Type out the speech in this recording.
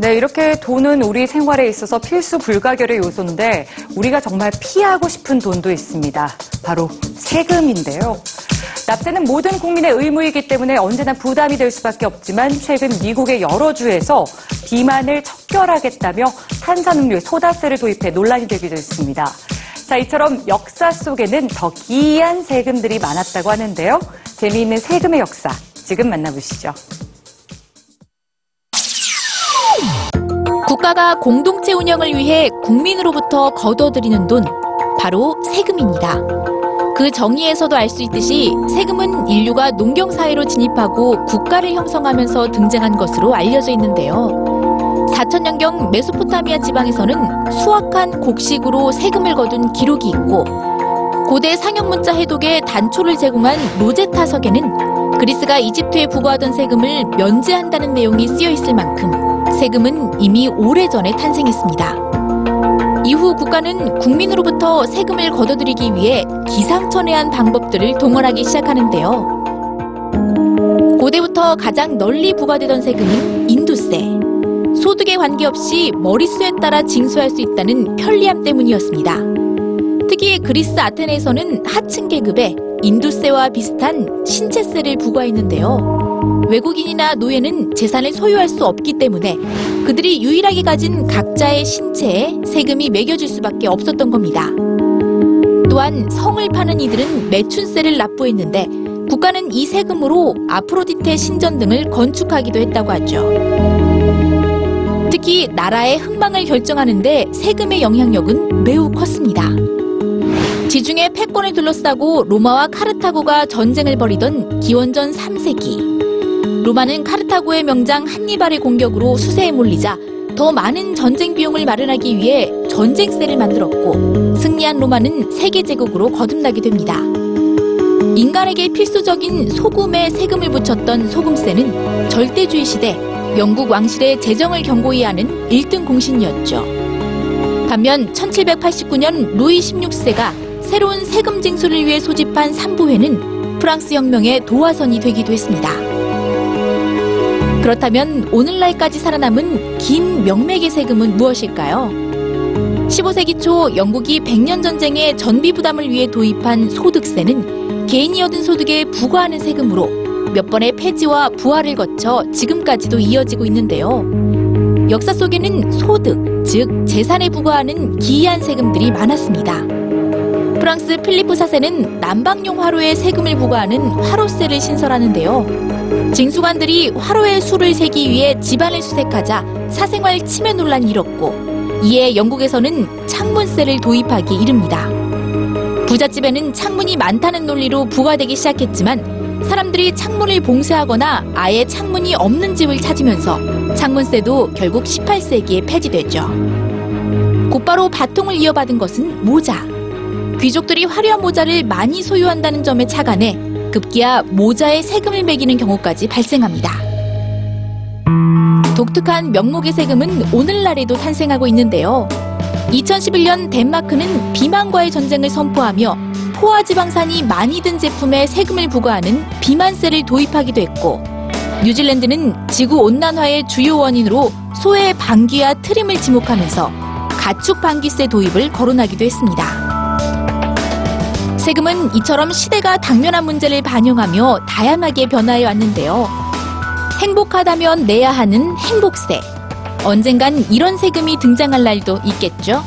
네, 이렇게 돈은 우리 생활에 있어서 필수 불가결의 요소인데 우리가 정말 피하고 싶은 돈도 있습니다. 바로 세금인데요. 납세는 모든 국민의 의무이기 때문에 언제나 부담이 될 수밖에 없지만 최근 미국의 여러 주에서 비만을 척결하겠다며 탄산음료에 소다세를 도입해 논란이 되기도 했습니다. 자, 이처럼 역사 속에는 더 기이한 세금들이 많았다고 하는데요. 재미있는 세금의 역사 지금 만나보시죠. 국가가 공동체 운영을 위해 국민으로부터 거둬들이는 돈, 바로 세금입니다. 그 정의에서도 알 수 있듯이 세금은 인류가 농경사회로 진입하고 국가를 형성하면서 등장한 것으로 알려져 있는데요. 4천년경 메소포타미아 지방에서는 수확한 곡식으로 세금을 거둔 기록이 있고 고대 상형문자 해독에 단초를 제공한 로제타 석에는 그리스가 이집트에 부과하던 세금을 면제한다는 내용이 쓰여 있을 만큼 세금은 이미 오래전에 탄생했습니다. 이후 국가는 국민으로부터 세금을 걷어들이기 위해 기상천외한 방법들을 동원하기 시작하는데요. 고대부터 가장 널리 부과되던 세금은 인두세. 소득에 관계없이 머릿수에 따라 징수할 수 있다는 편리함 때문이었습니다. 특히 그리스 아테네에서는 하층 계급에 인두세와 비슷한 신체세를 부과했는데요. 외국인이나 노예는 재산을 소유할 수 없기 때문에 그들이 유일하게 가진 각자의 신체에 세금이 매겨질 수밖에 없었던 겁니다. 또한 성을 파는 이들은 매춘세를 납부했는데 국가는 이 세금으로 아프로디테 신전 등을 건축하기도 했다고 하죠. 특히 나라의 흥망을 결정하는데 세금의 영향력은 매우 컸습니다. 지중해 패권을 둘러싸고 로마와 카르타고가 전쟁을 벌이던 기원전 3세기. 로마는 카르타고의 명장 한니발의 공격으로 수세에 몰리자 더 많은 전쟁 비용을 마련하기 위해 전쟁세를 만들었고 승리한 로마는 세계 제국으로 거듭나게 됩니다. 인간에게 필수적인 소금에 세금을 붙였던 소금세는 절대주의 시대 영국 왕실의 재정을 경고히 하는 1등 공신이었죠. 반면 1789년 루이 16세가 새로운 세금 징수를 위해 소집한 삼부회는 프랑스 혁명의 도화선이 되기도 했습니다. 그렇다면 오늘날까지 살아남은 긴 명맥의 세금은 무엇일까요? 15세기 초 영국이 백년 전쟁의 전비 부담을 위해 도입한 소득세는 개인이 얻은 소득에 부과하는 세금으로 몇 번의 폐지와 부활을 거쳐 지금까지도 이어지고 있는데요. 역사 속에는 소득, 즉 재산에 부과하는 기이한 세금들이 많았습니다. 프랑스 필리프 사세는 난방용 화로에 세금을 부과하는 화로세를 신설하는데요. 징수관들이 화로에 수를 세기 위해 집안을 수색하자 사생활 침해 논란이 일었고 이에 영국에서는 창문세를 도입하기 이릅니다. 부잣집에는 창문이 많다는 논리로 부과되기 시작했지만 사람들이 창문을 봉쇄하거나 아예 창문이 없는 집을 찾으면서 창문세도 결국 18세기에 폐지됐죠. 곧바로 바통을 이어받은 것은 모자. 귀족들이 화려한 모자를 많이 소유한다는 점에 착안해 급기야 모자에 세금을 매기는 경우까지 발생합니다. 독특한 명목의 세금은 오늘날에도 탄생하고 있는데요. 2011년 덴마크는 비만과의 전쟁을 선포하며 포화 지방산이 많이 든 제품에 세금을 부과하는 비만세를 도입하기도 했고 뉴질랜드는 지구 온난화의 주요 원인으로 소의 방귀와 트림을 지목하면서 가축 방귀세 도입을 거론하기도 했습니다. 세금은 이처럼 시대가 당면한 문제를 반영하며 다양하게 변화해 왔는데요. 행복하다면 내야 하는 행복세. 언젠간 이런 세금이 등장할 날도 있겠죠?